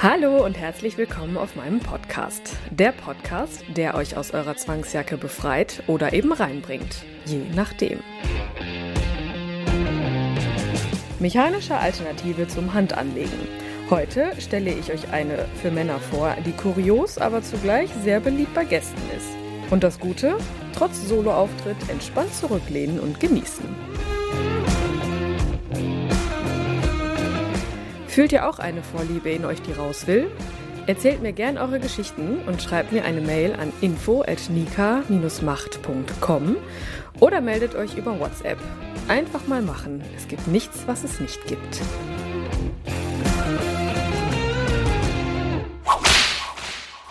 Hallo und herzlich willkommen auf meinem Podcast. Der Podcast, der euch aus eurer Zwangsjacke befreit oder eben reinbringt. Je nachdem. Mechanische Alternative zum Handanlegen. Heute stelle ich euch eine für Männer vor, die kurios, aber zugleich sehr beliebt bei Gästen ist. Und das Gute? Trotz Soloauftritt entspannt zurücklehnen und genießen. Fühlt ihr auch eine Vorliebe in euch, die raus will? Erzählt mir gern eure Geschichten und schreibt mir eine Mail an info@nika-macht.com oder meldet euch über WhatsApp. Einfach mal machen. Es gibt nichts, was es nicht gibt.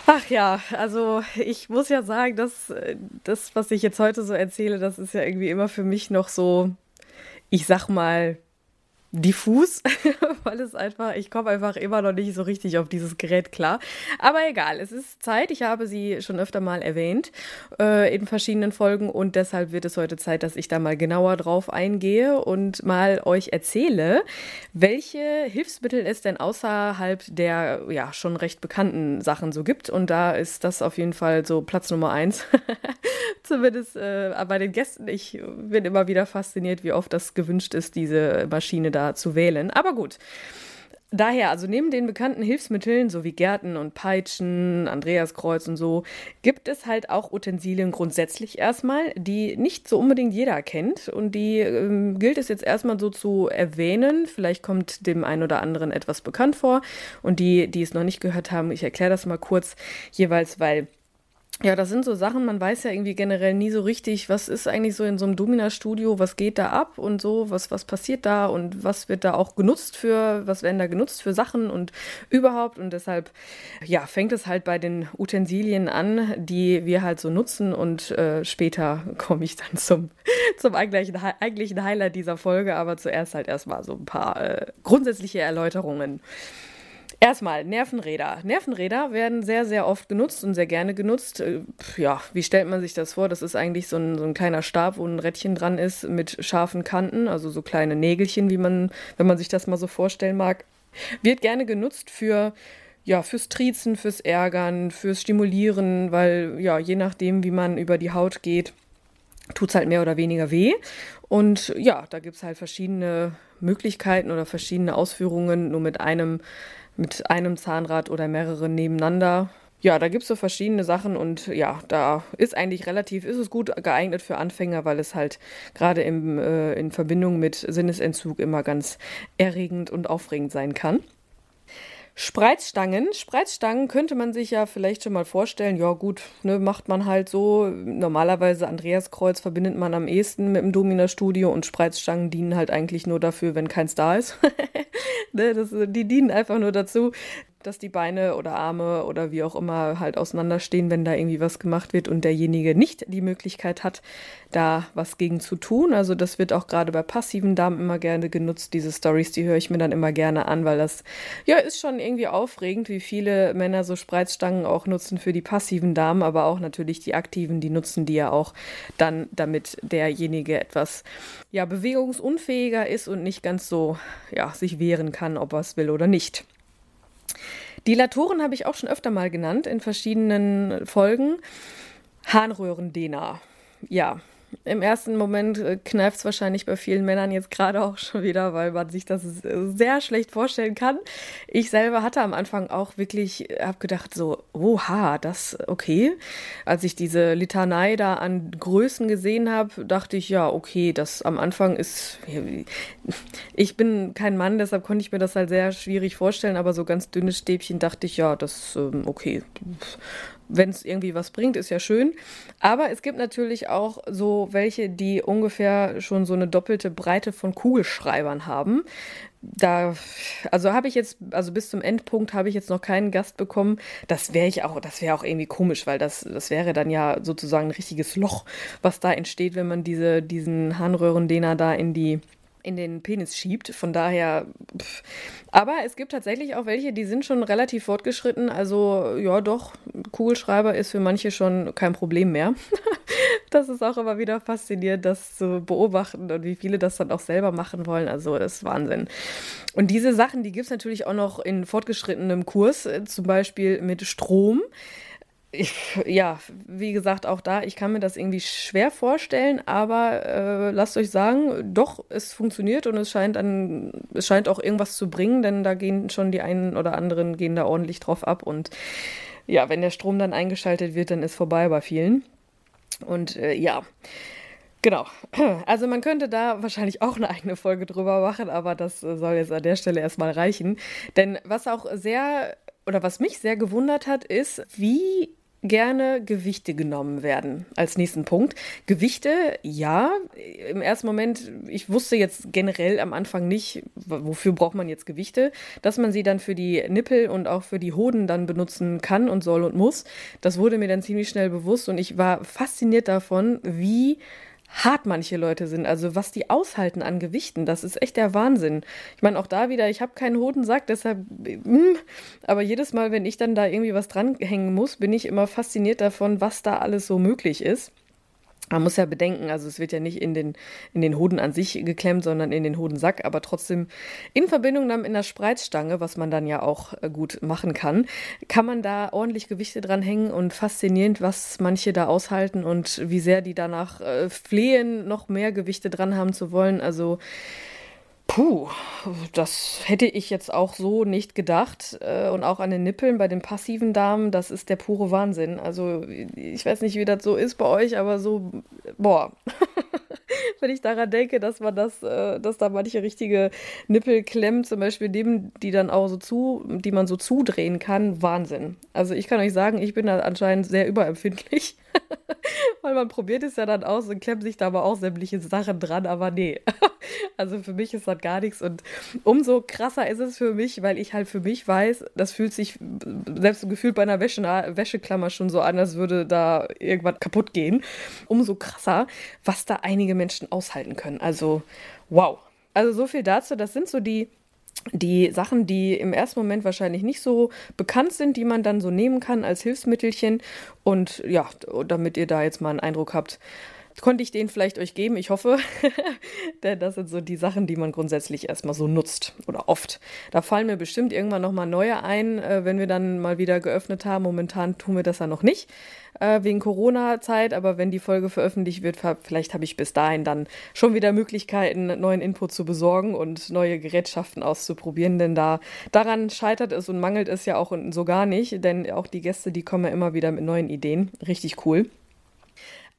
Ach ja, also ich muss ja sagen, dass äh, das, was ich jetzt heute so erzähle, das ist ja irgendwie immer für mich noch so, ich sag mal, diffus, weil es einfach, ich komme einfach immer noch nicht so richtig auf dieses Gerät klar. Aber egal, es ist Zeit. Ich habe sie schon öfter mal erwähnt äh, in verschiedenen Folgen und deshalb wird es heute Zeit, dass ich da mal genauer drauf eingehe und mal euch erzähle, welche Hilfsmittel es denn außerhalb der ja schon recht bekannten Sachen so gibt. Und da ist das auf jeden Fall so Platz Nummer eins. Zumindest äh, bei den Gästen. Ich bin immer wieder fasziniert, wie oft das gewünscht ist, diese Maschine da zu wählen. Aber gut. Daher, also neben den bekannten Hilfsmitteln, so wie Gärten und Peitschen, Andreaskreuz und so, gibt es halt auch Utensilien grundsätzlich erstmal, die nicht so unbedingt jeder kennt und die ähm, gilt es jetzt erstmal so zu erwähnen. Vielleicht kommt dem einen oder anderen etwas bekannt vor und die, die es noch nicht gehört haben, ich erkläre das mal kurz jeweils, weil ja, das sind so Sachen, man weiß ja irgendwie generell nie so richtig, was ist eigentlich so in so einem Domina-Studio, was geht da ab und so, was, was passiert da und was wird da auch genutzt für, was werden da genutzt für Sachen und überhaupt. Und deshalb, ja, fängt es halt bei den Utensilien an, die wir halt so nutzen und äh, später komme ich dann zum, zum eigentlichen, eigentlichen Highlight dieser Folge, aber zuerst halt erstmal so ein paar äh, grundsätzliche Erläuterungen. Erstmal Nervenräder. Nervenräder werden sehr, sehr oft genutzt und sehr gerne genutzt. Äh, ja, wie stellt man sich das vor? Das ist eigentlich so ein, so ein kleiner Stab, wo ein Rädchen dran ist mit scharfen Kanten, also so kleine Nägelchen, wie man, wenn man sich das mal so vorstellen mag. Wird gerne genutzt für ja, fürs Triezen, fürs Ärgern, fürs Stimulieren, weil ja, je nachdem, wie man über die Haut geht, tut es halt mehr oder weniger weh. Und ja, da gibt es halt verschiedene Möglichkeiten oder verschiedene Ausführungen, nur mit einem mit einem Zahnrad oder mehreren nebeneinander. Ja, da gibt es so verschiedene Sachen und ja, da ist eigentlich relativ, ist es gut geeignet für Anfänger, weil es halt gerade äh, in Verbindung mit Sinnesentzug immer ganz erregend und aufregend sein kann. Spreizstangen. Spreizstangen könnte man sich ja vielleicht schon mal vorstellen. Ja, gut, ne, macht man halt so. Normalerweise Andreaskreuz verbindet man am ehesten mit dem Domina-Studio und Spreizstangen dienen halt eigentlich nur dafür, wenn keins da ist. ne, das, die dienen einfach nur dazu, dass die Beine oder Arme oder wie auch immer halt auseinanderstehen, wenn da irgendwie was gemacht wird und derjenige nicht die Möglichkeit hat, da was gegen zu tun. Also das wird auch gerade bei passiven Damen immer gerne genutzt. Diese Stories, die höre ich mir dann immer gerne an, weil das ja ist schon irgendwie aufregend, wie viele Männer so Spreizstangen auch nutzen für die passiven Damen, aber auch natürlich die aktiven, die nutzen die ja auch dann, damit derjenige etwas ja bewegungsunfähiger ist und nicht ganz so ja sich wehren kann, ob er es will oder nicht. Dilatoren habe ich auch schon öfter mal genannt in verschiedenen Folgen. Harnröhrendehner. Ja, im ersten Moment äh, kneift es wahrscheinlich bei vielen Männern jetzt gerade auch schon wieder, weil man sich das sehr schlecht vorstellen kann. Ich selber hatte am Anfang auch wirklich, äh, habe gedacht so, oha, das okay. Als ich diese Litanei da an Größen gesehen habe, dachte ich, ja, okay, das am Anfang ist, ich bin kein Mann, deshalb konnte ich mir das halt sehr schwierig vorstellen, aber so ganz dünne Stäbchen dachte ich, ja, das, ähm, okay, wenn es irgendwie was bringt, ist ja schön. Aber es gibt natürlich auch so welche, die ungefähr schon so eine doppelte Breite von Kugelschreibern haben. Da, also habe ich jetzt, also bis zum Endpunkt habe ich jetzt noch keinen Gast bekommen. Das wäre ich auch, das wäre auch irgendwie komisch, weil das, das wäre dann ja sozusagen ein richtiges Loch, was da entsteht, wenn man diese, diesen Harnröhrendehner da in die in den Penis schiebt. Von daher, pff. aber es gibt tatsächlich auch welche, die sind schon relativ fortgeschritten. Also ja, doch, Kugelschreiber ist für manche schon kein Problem mehr. das ist auch immer wieder faszinierend, das zu beobachten und wie viele das dann auch selber machen wollen. Also das ist Wahnsinn. Und diese Sachen, die gibt es natürlich auch noch in fortgeschrittenem Kurs, äh, zum Beispiel mit Strom ich, ja, wie gesagt, auch da, ich kann mir das irgendwie schwer vorstellen, aber äh, lasst euch sagen, doch, es funktioniert und es scheint an, es scheint auch irgendwas zu bringen, denn da gehen schon die einen oder anderen gehen da ordentlich drauf ab und ja, wenn der Strom dann eingeschaltet wird, dann ist vorbei bei vielen. Und äh, ja, genau. Also man könnte da wahrscheinlich auch eine eigene Folge drüber machen, aber das soll jetzt an der Stelle erstmal reichen. Denn was auch sehr oder was mich sehr gewundert hat, ist, wie gerne Gewichte genommen werden. Als nächsten Punkt. Gewichte, ja. Im ersten Moment, ich wusste jetzt generell am Anfang nicht, wofür braucht man jetzt Gewichte, dass man sie dann für die Nippel und auch für die Hoden dann benutzen kann und soll und muss. Das wurde mir dann ziemlich schnell bewusst und ich war fasziniert davon, wie hart manche Leute sind, also was die aushalten an Gewichten, das ist echt der Wahnsinn. Ich meine, auch da wieder, ich habe keinen Hodensack, deshalb, mm, aber jedes Mal, wenn ich dann da irgendwie was dranhängen muss, bin ich immer fasziniert davon, was da alles so möglich ist. Man muss ja bedenken, also es wird ja nicht in den, in den Hoden an sich geklemmt, sondern in den Hodensack, aber trotzdem in Verbindung dann in der Spreizstange, was man dann ja auch äh, gut machen kann, kann man da ordentlich Gewichte dran hängen und faszinierend, was manche da aushalten und wie sehr die danach äh, flehen, noch mehr Gewichte dran haben zu wollen. Also Puh, das hätte ich jetzt auch so nicht gedacht. Äh, und auch an den Nippeln bei den passiven Damen, das ist der pure Wahnsinn. Also ich weiß nicht, wie das so ist bei euch, aber so, boah. Wenn ich daran denke, dass man das, äh, dass da manche richtige Nippel klemmen, zum Beispiel neben, die dann auch so zu, die man so zudrehen kann, Wahnsinn. Also ich kann euch sagen, ich bin da anscheinend sehr überempfindlich. Weil man probiert es ja dann aus und klemmt sich da aber auch sämtliche Sachen dran, aber nee. Also für mich ist das gar nichts. Und umso krasser ist es für mich, weil ich halt für mich weiß, das fühlt sich selbst gefühlt bei einer Wäsche, Wäscheklammer schon so an, als würde da irgendwas kaputt gehen. Umso krasser, was da einige Menschen aushalten können. Also wow. Also so viel dazu. Das sind so die die Sachen, die im ersten Moment wahrscheinlich nicht so bekannt sind, die man dann so nehmen kann als Hilfsmittelchen. Und ja, damit ihr da jetzt mal einen Eindruck habt, konnte ich den vielleicht euch geben, ich hoffe. Denn das sind so die Sachen, die man grundsätzlich erstmal so nutzt oder oft. Da fallen mir bestimmt irgendwann nochmal neue ein, äh, wenn wir dann mal wieder geöffnet haben. Momentan tun wir das ja noch nicht, äh, wegen Corona-Zeit. Aber wenn die Folge veröffentlicht wird, vielleicht habe ich bis dahin dann schon wieder Möglichkeiten, neuen Input zu besorgen und neue Gerätschaften auszuprobieren. Denn da daran scheitert es und mangelt es ja auch so gar nicht. Denn auch die Gäste, die kommen ja immer wieder mit neuen Ideen. Richtig cool.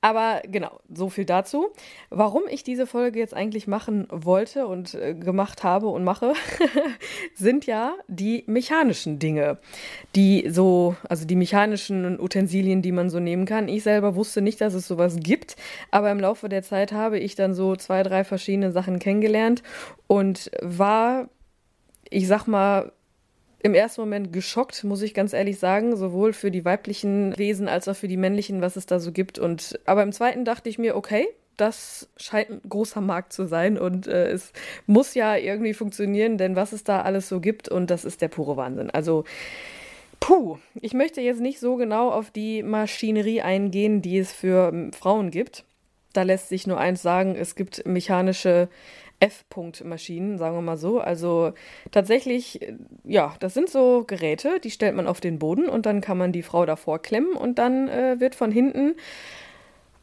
Aber genau, so viel dazu. Warum ich diese Folge jetzt eigentlich machen wollte und äh, gemacht habe und mache, sind ja die mechanischen Dinge, die so, also die mechanischen Utensilien, die man so nehmen kann. Ich selber wusste nicht, dass es sowas gibt, aber im Laufe der Zeit habe ich dann so zwei, drei verschiedene Sachen kennengelernt und war, ich sag mal, im ersten Moment geschockt, muss ich ganz ehrlich sagen, sowohl für die weiblichen Wesen als auch für die männlichen, was es da so gibt. Und aber im zweiten dachte ich mir, okay, das scheint ein großer Markt zu sein und äh, es muss ja irgendwie funktionieren, denn was es da alles so gibt und das ist der pure Wahnsinn. Also Puh, ich möchte jetzt nicht so genau auf die Maschinerie eingehen, die es für ähm, Frauen gibt. Da lässt sich nur eins sagen, es gibt mechanische F-Punkt-Maschinen, sagen wir mal so. Also tatsächlich, ja, das sind so Geräte, die stellt man auf den Boden und dann kann man die Frau davor klemmen und dann äh, wird von hinten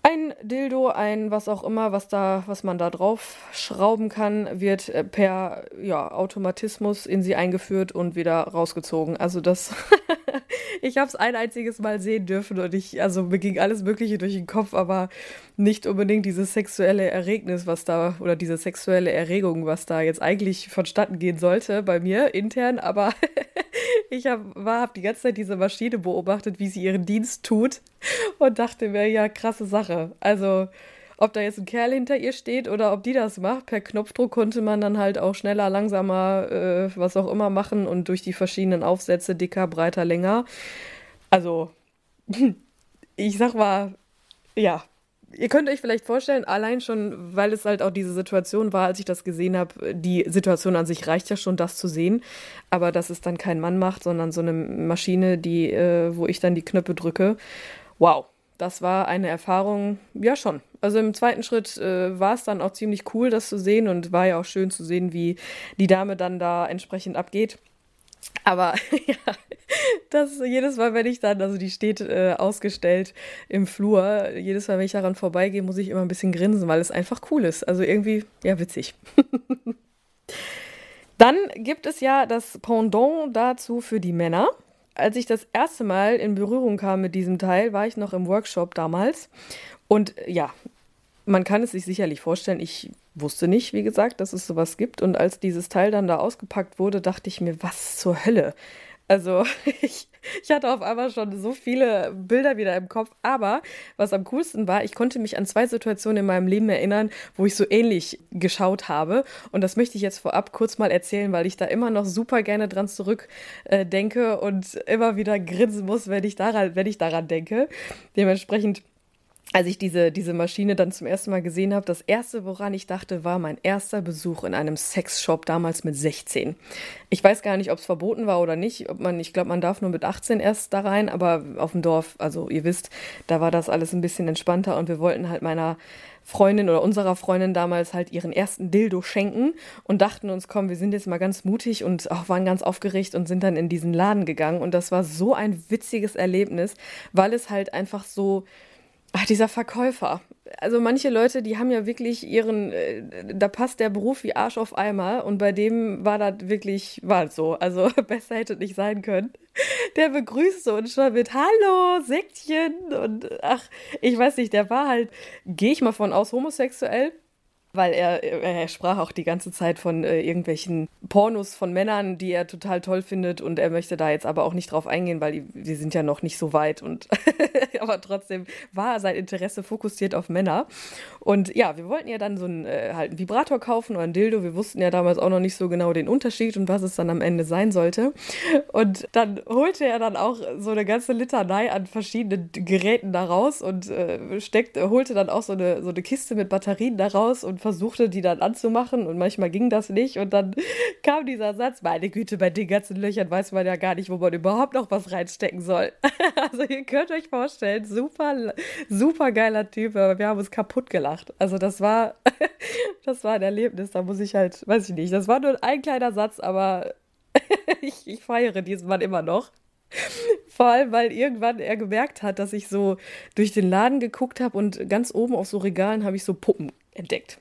ein Dildo, ein was auch immer, was da, was man da drauf schrauben kann, wird äh, per ja, Automatismus in sie eingeführt und wieder rausgezogen. Also das, ich habe es ein einziges Mal sehen dürfen und ich, also mir ging alles Mögliche durch den Kopf, aber nicht unbedingt dieses sexuelle Erregnis, was da, oder diese sexuelle Erregung, was da jetzt eigentlich vonstatten gehen sollte bei mir intern, aber ich habe hab die ganze Zeit diese Maschine beobachtet, wie sie ihren Dienst tut und dachte mir, ja, krasse Sache. Also, ob da jetzt ein Kerl hinter ihr steht oder ob die das macht, per Knopfdruck konnte man dann halt auch schneller, langsamer, äh, was auch immer machen und durch die verschiedenen Aufsätze dicker, breiter, länger. Also, ich sag mal, ja, ihr könnt euch vielleicht vorstellen, allein schon, weil es halt auch diese Situation war, als ich das gesehen habe, die Situation an sich reicht ja schon, das zu sehen, aber dass es dann kein Mann macht, sondern so eine Maschine, die, äh, wo ich dann die Knöpfe drücke. Wow, das war eine Erfahrung, ja schon. Also im zweiten Schritt äh, war es dann auch ziemlich cool, das zu sehen und war ja auch schön zu sehen, wie die Dame dann da entsprechend abgeht. Aber ja, das jedes Mal, wenn ich dann, also die steht äh, ausgestellt im Flur, jedes Mal, wenn ich daran vorbeigehe, muss ich immer ein bisschen grinsen, weil es einfach cool ist. Also irgendwie, ja, witzig. dann gibt es ja das Pendant dazu für die Männer. Als ich das erste Mal in Berührung kam mit diesem Teil, war ich noch im Workshop damals. Und ja, man kann es sich sicherlich vorstellen, ich wusste nicht, wie gesagt, dass es sowas gibt. Und als dieses Teil dann da ausgepackt wurde, dachte ich mir, was zur Hölle? Also ich, ich hatte auf einmal schon so viele Bilder wieder im Kopf. Aber was am coolsten war, ich konnte mich an zwei Situationen in meinem Leben erinnern, wo ich so ähnlich geschaut habe. Und das möchte ich jetzt vorab kurz mal erzählen, weil ich da immer noch super gerne dran zurückdenke äh, und immer wieder grinsen muss, wenn ich daran, wenn ich daran denke. Dementsprechend als ich diese, diese Maschine dann zum ersten Mal gesehen habe, das erste, woran ich dachte, war mein erster Besuch in einem Sexshop damals mit 16. Ich weiß gar nicht, ob es verboten war oder nicht. Ob man, ich glaube, man darf nur mit 18 erst da rein, aber auf dem Dorf, also ihr wisst, da war das alles ein bisschen entspannter und wir wollten halt meiner Freundin oder unserer Freundin damals halt ihren ersten Dildo schenken und dachten uns, komm, wir sind jetzt mal ganz mutig und auch waren ganz aufgeregt und sind dann in diesen Laden gegangen und das war so ein witziges Erlebnis, weil es halt einfach so Ach, dieser Verkäufer. Also manche Leute, die haben ja wirklich ihren, äh, da passt der Beruf wie Arsch auf Eimer und bei dem war das wirklich, war so. Also besser hätte nicht sein können. Der begrüßte uns schon mit Hallo, Säckchen und ach, ich weiß nicht, der war halt, gehe ich mal von aus, homosexuell weil er, er sprach auch die ganze Zeit von äh, irgendwelchen Pornos von Männern, die er total toll findet. Und er möchte da jetzt aber auch nicht drauf eingehen, weil die sind ja noch nicht so weit. Und aber trotzdem war sein Interesse fokussiert auf Männer. Und ja, wir wollten ja dann so einen, äh, halt einen Vibrator kaufen oder ein Dildo, wir wussten ja damals auch noch nicht so genau den Unterschied und was es dann am Ende sein sollte. Und dann holte er dann auch so eine ganze Litanei an verschiedenen Geräten da raus und äh, steckte, holte dann auch so eine, so eine Kiste mit Batterien da raus und versuchte, die dann anzumachen und manchmal ging das nicht. Und dann kam dieser Satz, meine Güte, bei den ganzen Löchern weiß man ja gar nicht, wo man überhaupt noch was reinstecken soll. also ihr könnt euch vorstellen, super, super geiler Typ, aber wir haben uns kaputt gelacht. Also das war, das war ein Erlebnis, da muss ich halt, weiß ich nicht, das war nur ein kleiner Satz, aber ich, ich feiere diesen Mann immer noch. Vor allem, weil irgendwann er gemerkt hat, dass ich so durch den Laden geguckt habe und ganz oben auf so Regalen habe ich so Puppen entdeckt.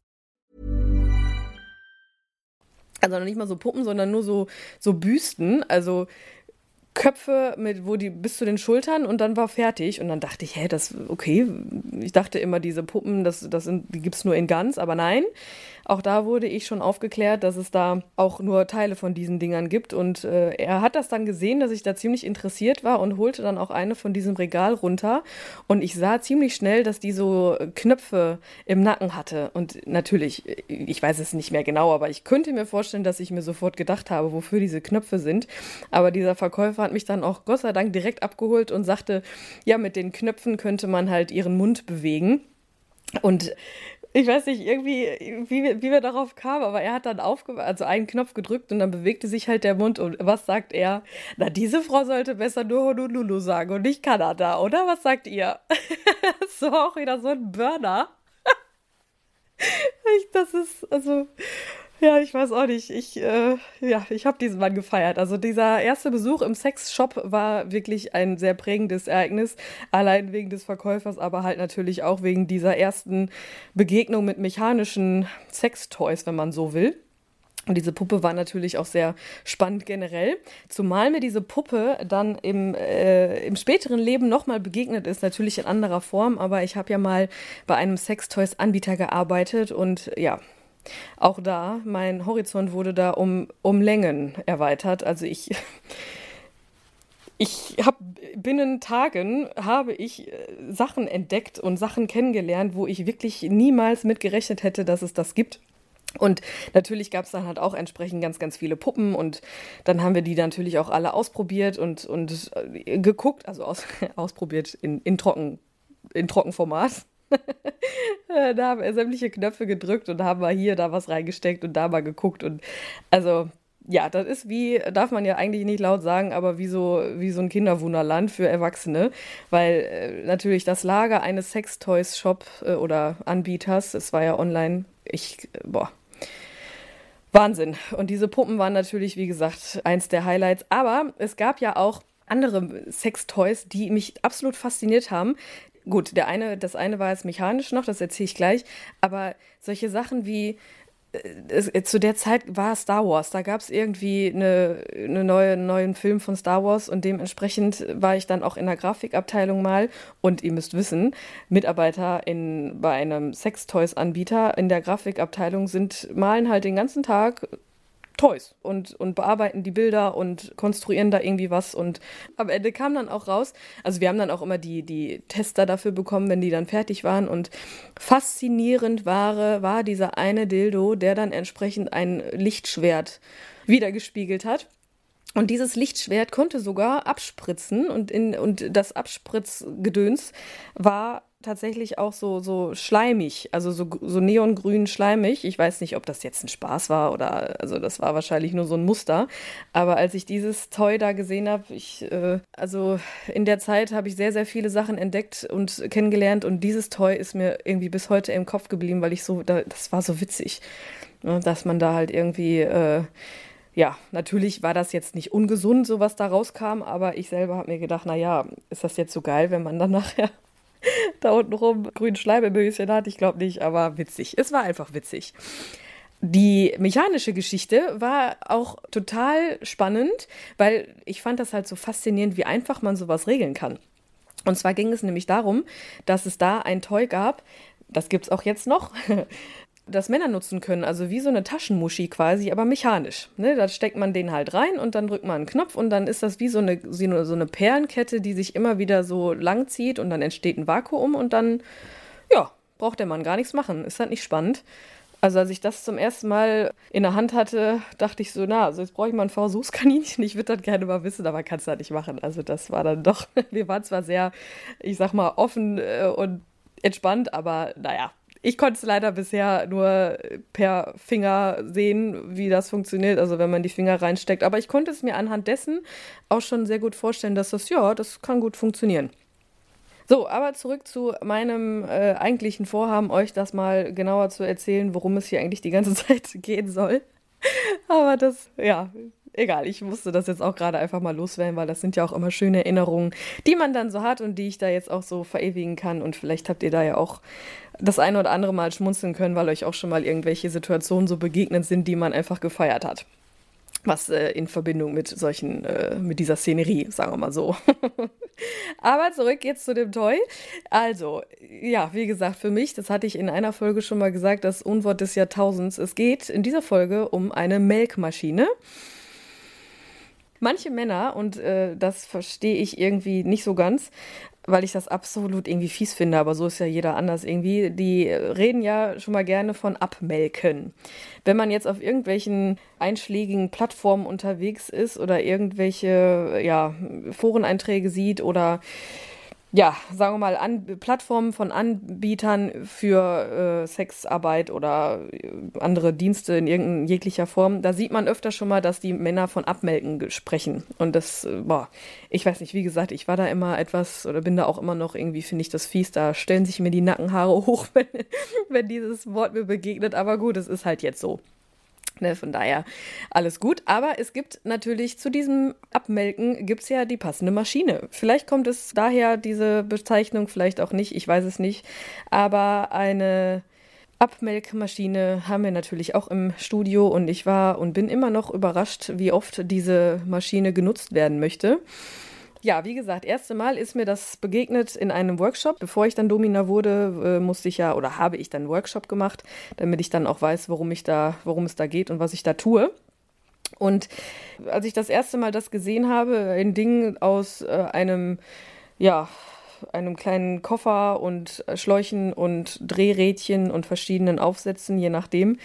Also nicht mal so Puppen, sondern nur so, so Büsten, also Köpfe mit, wo die bis zu den Schultern und dann war fertig. Und dann dachte ich, hä, das, okay. Ich dachte immer, diese Puppen, das, das sind, die gibt es nur in ganz, aber nein. Auch da wurde ich schon aufgeklärt, dass es da auch nur Teile von diesen Dingern gibt. Und äh, er hat das dann gesehen, dass ich da ziemlich interessiert war und holte dann auch eine von diesem Regal runter. Und ich sah ziemlich schnell, dass die so Knöpfe im Nacken hatte. Und natürlich, ich weiß es nicht mehr genau, aber ich könnte mir vorstellen, dass ich mir sofort gedacht habe, wofür diese Knöpfe sind. Aber dieser Verkäufer hat mich dann auch Gott sei Dank direkt abgeholt und sagte, ja, mit den Knöpfen könnte man halt ihren Mund bewegen. Und ich weiß nicht, irgendwie, wie, wie wir darauf kamen, aber er hat dann aufge also einen Knopf gedrückt und dann bewegte sich halt der Mund und was sagt er? Na, diese Frau sollte besser nur Honolulu sagen und nicht Kanada, oder? Was sagt ihr? das war auch wieder so ein Burner. ich, das ist, also, Ja, ich weiß auch nicht. Ich, äh, ja, ich habe diesen Mann gefeiert. Also dieser erste Besuch im Sexshop war wirklich ein sehr prägendes Ereignis. Allein wegen des Verkäufers, aber halt natürlich auch wegen dieser ersten Begegnung mit mechanischen Sextoys, wenn man so will. Und diese Puppe war natürlich auch sehr spannend generell. Zumal mir diese Puppe dann im, äh, im späteren Leben nochmal begegnet ist, natürlich in anderer Form, aber ich habe ja mal bei einem Sextoys-Anbieter gearbeitet und ja, auch da, mein Horizont wurde da um, um Längen erweitert. Also ich, ich habe binnen Tagen habe ich äh, Sachen entdeckt und Sachen kennengelernt, wo ich wirklich niemals mitgerechnet hätte, dass es das gibt. Und natürlich gab es dann halt auch entsprechend ganz, ganz viele Puppen und dann haben wir die natürlich auch alle ausprobiert und, und äh, geguckt, also aus, ausprobiert in, in, Trocken, in Trockenformat. da haben wir sämtliche Knöpfe gedrückt und haben wir hier da was reingesteckt und da mal geguckt. Und also, ja, das ist wie, darf man ja eigentlich nicht laut sagen, aber wie so, wie so ein Kinderwunderland für Erwachsene. Weil äh, natürlich das Lager eines Sextoys-Shop äh, oder Anbieters, es war ja online, ich, äh, boah. Wahnsinn. Und diese Puppen waren natürlich, wie gesagt, eins der Highlights. Aber es gab ja auch andere Sextoys, die mich absolut fasziniert haben, gut, der eine, das eine war jetzt mechanisch noch, das erzähle ich gleich, aber solche Sachen wie es, äh, zu der Zeit war Star Wars. Da gab es irgendwie eine, eine neue, einen neuen Film von Star Wars und dementsprechend war ich dann auch in der Grafikabteilung mal und ihr müsst wissen, Mitarbeiter in, bei einem Sextoys-Anbieter in der Grafikabteilung sind malen halt den ganzen Tag Toys und, und bearbeiten die Bilder und konstruieren da irgendwie was. Und am Ende kam dann auch raus, also wir haben dann auch immer die, die Tester dafür bekommen, wenn die dann fertig waren. Und faszinierend war, war dieser eine Dildo, der dann entsprechend ein Lichtschwert wiedergespiegelt hat. Und dieses Lichtschwert konnte sogar abspritzen und, in, und das Abspritzgedöns war tatsächlich auch so, so schleimig, also so, so neongrün schleimig. Ich weiß nicht, ob das jetzt ein Spaß war oder, also das war wahrscheinlich nur so ein Muster. Aber als ich dieses Toy da gesehen habe, ich, äh, also in der Zeit habe ich sehr, sehr viele Sachen entdeckt und kennengelernt und dieses Toy ist mir irgendwie bis heute im Kopf geblieben, weil ich so, da, das war so witzig, ne, dass man da halt irgendwie, äh, ja, natürlich war das jetzt nicht ungesund, so was da rauskam, aber ich selber habe mir gedacht, naja, ist das jetzt so geil, wenn man dann nachher da unten rum grünen Schleim im Höschen hat. Ich glaube nicht, aber witzig. Es war einfach witzig. Die mechanische Geschichte war auch total spannend, weil ich fand das halt so faszinierend, wie einfach man sowas regeln kann. Und zwar ging es nämlich darum, dass es da ein Toy gab, das gibt es auch jetzt noch, das Männer nutzen können, also wie so eine Taschenmuschi quasi, aber mechanisch. Ne? Da steckt man den halt rein und dann drückt man einen Knopf und dann ist das wie so eine, so eine Perlenkette, die sich immer wieder so lang zieht und dann entsteht ein Vakuum und dann, ja, braucht der Mann gar nichts machen. Ist halt nicht spannend. Also als ich das zum ersten Mal in der Hand hatte, dachte ich so, na, also jetzt brauche ich mal ein Versuchskaninchen. Ich würde das gerne mal wissen, aber kannst du halt nicht machen. Also das war dann doch, wir waren zwar sehr, ich sag mal, offen äh, und entspannt, aber naja, ich konnte es leider bisher nur per Finger sehen, wie das funktioniert, also wenn man die Finger reinsteckt. Aber ich konnte es mir anhand dessen auch schon sehr gut vorstellen, dass das, ja, das kann gut funktionieren. So, aber zurück zu meinem äh, eigentlichen Vorhaben, euch das mal genauer zu erzählen, worum es hier eigentlich die ganze Zeit gehen soll. aber das, ja, egal, ich musste das jetzt auch gerade einfach mal loswerden, weil das sind ja auch immer schöne Erinnerungen, die man dann so hat und die ich da jetzt auch so verewigen kann. Und vielleicht habt ihr da ja auch das eine oder andere Mal schmunzeln können, weil euch auch schon mal irgendwelche Situationen so begegnet sind, die man einfach gefeiert hat. Was äh, in Verbindung mit solchen, äh, mit dieser Szenerie, sagen wir mal so. Aber zurück jetzt zu dem Toy. Also, ja, wie gesagt, für mich, das hatte ich in einer Folge schon mal gesagt, das Unwort des Jahrtausends. Es geht in dieser Folge um eine Melkmaschine. Manche Männer, und äh, das verstehe ich irgendwie nicht so ganz, weil ich das absolut irgendwie fies finde, aber so ist ja jeder anders irgendwie, die reden ja schon mal gerne von Abmelken. Wenn man jetzt auf irgendwelchen einschlägigen Plattformen unterwegs ist oder irgendwelche ja, Foreneinträge sieht oder ja, sagen wir mal, an, Plattformen von Anbietern für äh, Sexarbeit oder äh, andere Dienste in irgendeiner jeglicher Form, da sieht man öfter schon mal, dass die Männer von Abmelken sprechen. Und das, äh, boah, ich weiß nicht, wie gesagt, ich war da immer etwas oder bin da auch immer noch irgendwie, finde ich das fies, da stellen sich mir die Nackenhaare hoch, wenn, wenn dieses Wort mir begegnet. Aber gut, es ist halt jetzt so. Ne, von daher alles gut. Aber es gibt natürlich zu diesem Abmelken gibt es ja die passende Maschine. Vielleicht kommt es daher diese Bezeichnung, vielleicht auch nicht, ich weiß es nicht. Aber eine Abmelkmaschine haben wir natürlich auch im Studio und ich war und bin immer noch überrascht, wie oft diese Maschine genutzt werden möchte. Ja, wie gesagt, erste Mal ist mir das begegnet in einem Workshop. Bevor ich dann Domina wurde, äh, musste ich ja oder habe ich dann einen Workshop gemacht, damit ich dann auch weiß, worum ich da, worum es da geht und was ich da tue. Und als ich das erste Mal das gesehen habe, ein Ding aus äh, einem, ja, einem kleinen Koffer und Schläuchen und Drehrädchen und verschiedenen Aufsätzen, je nachdem.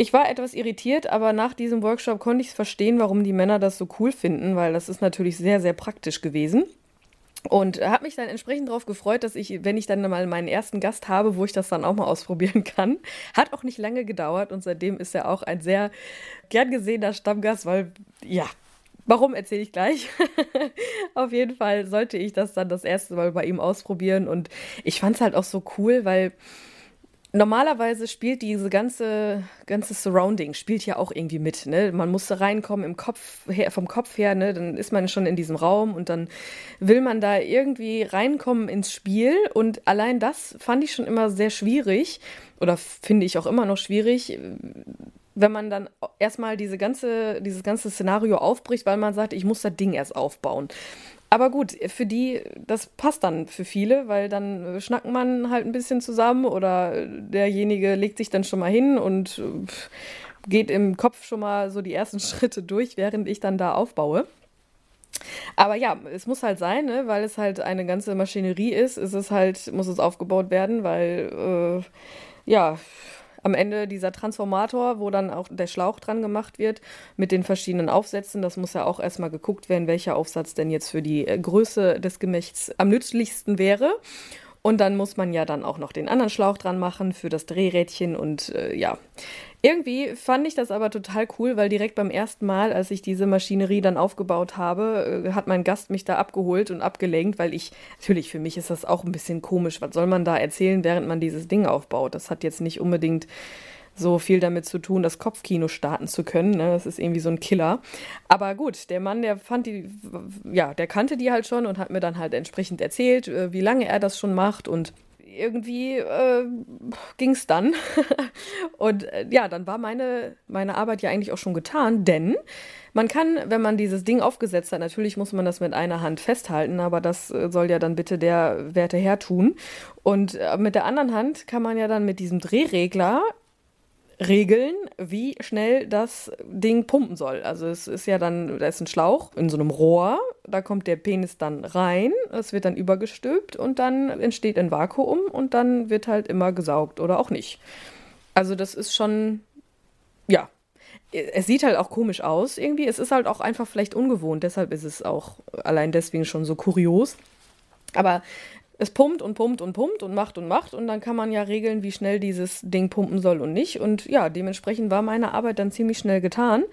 Ich war etwas irritiert, aber nach diesem Workshop konnte ich es verstehen, warum die Männer das so cool finden, weil das ist natürlich sehr, sehr praktisch gewesen. Und habe mich dann entsprechend darauf gefreut, dass ich, wenn ich dann mal meinen ersten Gast habe, wo ich das dann auch mal ausprobieren kann. Hat auch nicht lange gedauert und seitdem ist er auch ein sehr gern gesehener Stammgast, weil, ja, Warum erzähle ich gleich? Auf jeden Fall sollte ich das dann das erste Mal bei ihm ausprobieren und ich fand es halt auch so cool, weil normalerweise spielt diese ganze, ganze Surrounding, spielt ja auch irgendwie mit. Ne? Man muss da reinkommen im Kopf her, vom Kopf her, ne? dann ist man schon in diesem Raum und dann will man da irgendwie reinkommen ins Spiel. Und allein das fand ich schon immer sehr schwierig oder finde ich auch immer noch schwierig, wenn man dann erstmal diese ganze, dieses ganze Szenario aufbricht, weil man sagt, ich muss das Ding erst aufbauen. Aber gut, für die, das passt dann für viele, weil dann schnacken man halt ein bisschen zusammen oder derjenige legt sich dann schon mal hin und geht im Kopf schon mal so die ersten Schritte durch, während ich dann da aufbaue. Aber ja, es muss halt sein, ne? weil es halt eine ganze Maschinerie ist, ist es halt, muss es aufgebaut werden, weil äh, ja, am Ende dieser Transformator, wo dann auch der Schlauch dran gemacht wird mit den verschiedenen Aufsätzen. Das muss ja auch erstmal geguckt werden, welcher Aufsatz denn jetzt für die äh, Größe des Gemächts am nützlichsten wäre. Und dann muss man ja dann auch noch den anderen Schlauch dran machen für das Drehrädchen und äh, ja. Irgendwie fand ich das aber total cool, weil direkt beim ersten Mal, als ich diese Maschinerie dann aufgebaut habe, äh, hat mein Gast mich da abgeholt und abgelenkt, weil ich, natürlich für mich ist das auch ein bisschen komisch. Was soll man da erzählen, während man dieses Ding aufbaut? Das hat jetzt nicht unbedingt so viel damit zu tun, das Kopfkino starten zu können. Ne? Das ist irgendwie so ein Killer. Aber gut, der Mann, der fand die, ja, der kannte die halt schon und hat mir dann halt entsprechend erzählt, äh, wie lange er das schon macht und irgendwie äh, ging es dann. und äh, ja, dann war meine, meine Arbeit ja eigentlich auch schon getan, denn man kann, wenn man dieses Ding aufgesetzt hat, natürlich muss man das mit einer Hand festhalten, aber das äh, soll ja dann bitte der Werte her tun. Und äh, mit der anderen Hand kann man ja dann mit diesem Drehregler regeln, wie schnell das Ding pumpen soll. Also es ist ja dann, da ist ein Schlauch in so einem Rohr, da kommt der Penis dann rein, es wird dann übergestülpt und dann entsteht ein Vakuum und dann wird halt immer gesaugt oder auch nicht. Also das ist schon, ja, es sieht halt auch komisch aus irgendwie. Es ist halt auch einfach vielleicht ungewohnt, deshalb ist es auch allein deswegen schon so kurios. Aber es pumpt und pumpt und pumpt und macht und macht und dann kann man ja regeln, wie schnell dieses Ding pumpen soll und nicht. Und ja, dementsprechend war meine Arbeit dann ziemlich schnell getan.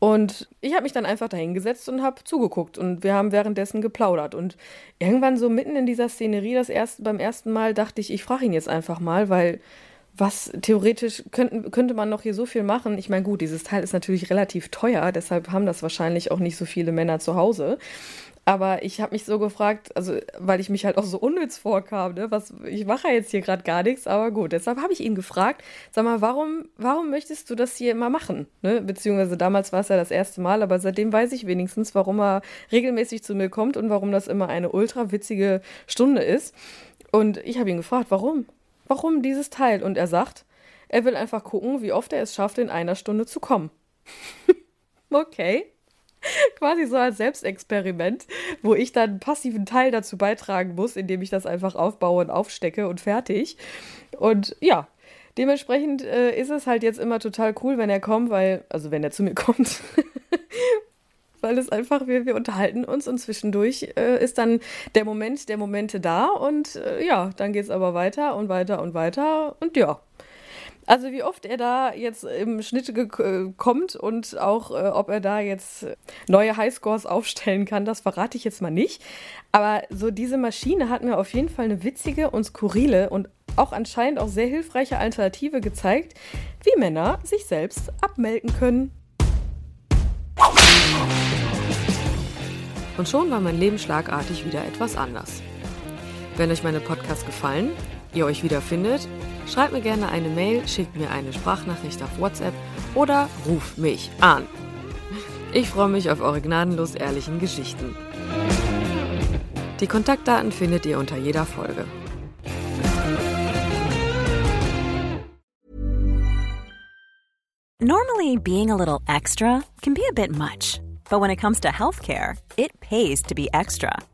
Und ich habe mich dann einfach dahingesetzt und habe zugeguckt und wir haben währenddessen geplaudert. Und irgendwann so mitten in dieser Szenerie, das erste, beim ersten Mal, dachte ich, ich frage ihn jetzt einfach mal, weil was theoretisch könnten, könnte man noch hier so viel machen. Ich meine, gut, dieses Teil ist natürlich relativ teuer, deshalb haben das wahrscheinlich auch nicht so viele Männer zu Hause. Aber ich habe mich so gefragt, also weil ich mich halt auch so unnütz vorkam, ne? Was, ich mache jetzt hier gerade gar nichts, aber gut. Deshalb habe ich ihn gefragt, sag mal, warum, warum möchtest du das hier immer machen? Ne? Beziehungsweise damals war es ja das erste Mal, aber seitdem weiß ich wenigstens, warum er regelmäßig zu mir kommt und warum das immer eine ultra witzige Stunde ist. Und ich habe ihn gefragt, warum? Warum dieses Teil? Und er sagt, er will einfach gucken, wie oft er es schafft, in einer Stunde zu kommen. okay. quasi so als Selbstexperiment, wo ich dann einen passiven Teil dazu beitragen muss, indem ich das einfach aufbaue und aufstecke und fertig. Und ja, dementsprechend äh, ist es halt jetzt immer total cool, wenn er kommt, weil, also wenn er zu mir kommt. weil es einfach, wir, wir unterhalten uns und zwischendurch äh, ist dann der Moment der Momente da und äh, ja, dann geht es aber weiter und weiter und weiter und ja, also wie oft er da jetzt im Schnitt äh, kommt und auch äh, ob er da jetzt neue Highscores aufstellen kann, das verrate ich jetzt mal nicht. Aber so diese Maschine hat mir auf jeden Fall eine witzige und skurrile und auch anscheinend auch sehr hilfreiche Alternative gezeigt, wie Männer sich selbst abmelken können. Und schon war mein Leben schlagartig wieder etwas anders. Wenn euch meine Podcasts gefallen, ihr euch wiederfindet, schreibt mir gerne eine Mail, schickt mir eine Sprachnachricht auf WhatsApp oder ruft mich an. Ich freue mich auf eure gnadenlos ehrlichen Geschichten. Die Kontaktdaten findet ihr unter jeder Folge. Normally, being a little extra can be a bit much, but when it comes to healthcare, it pays to be extra.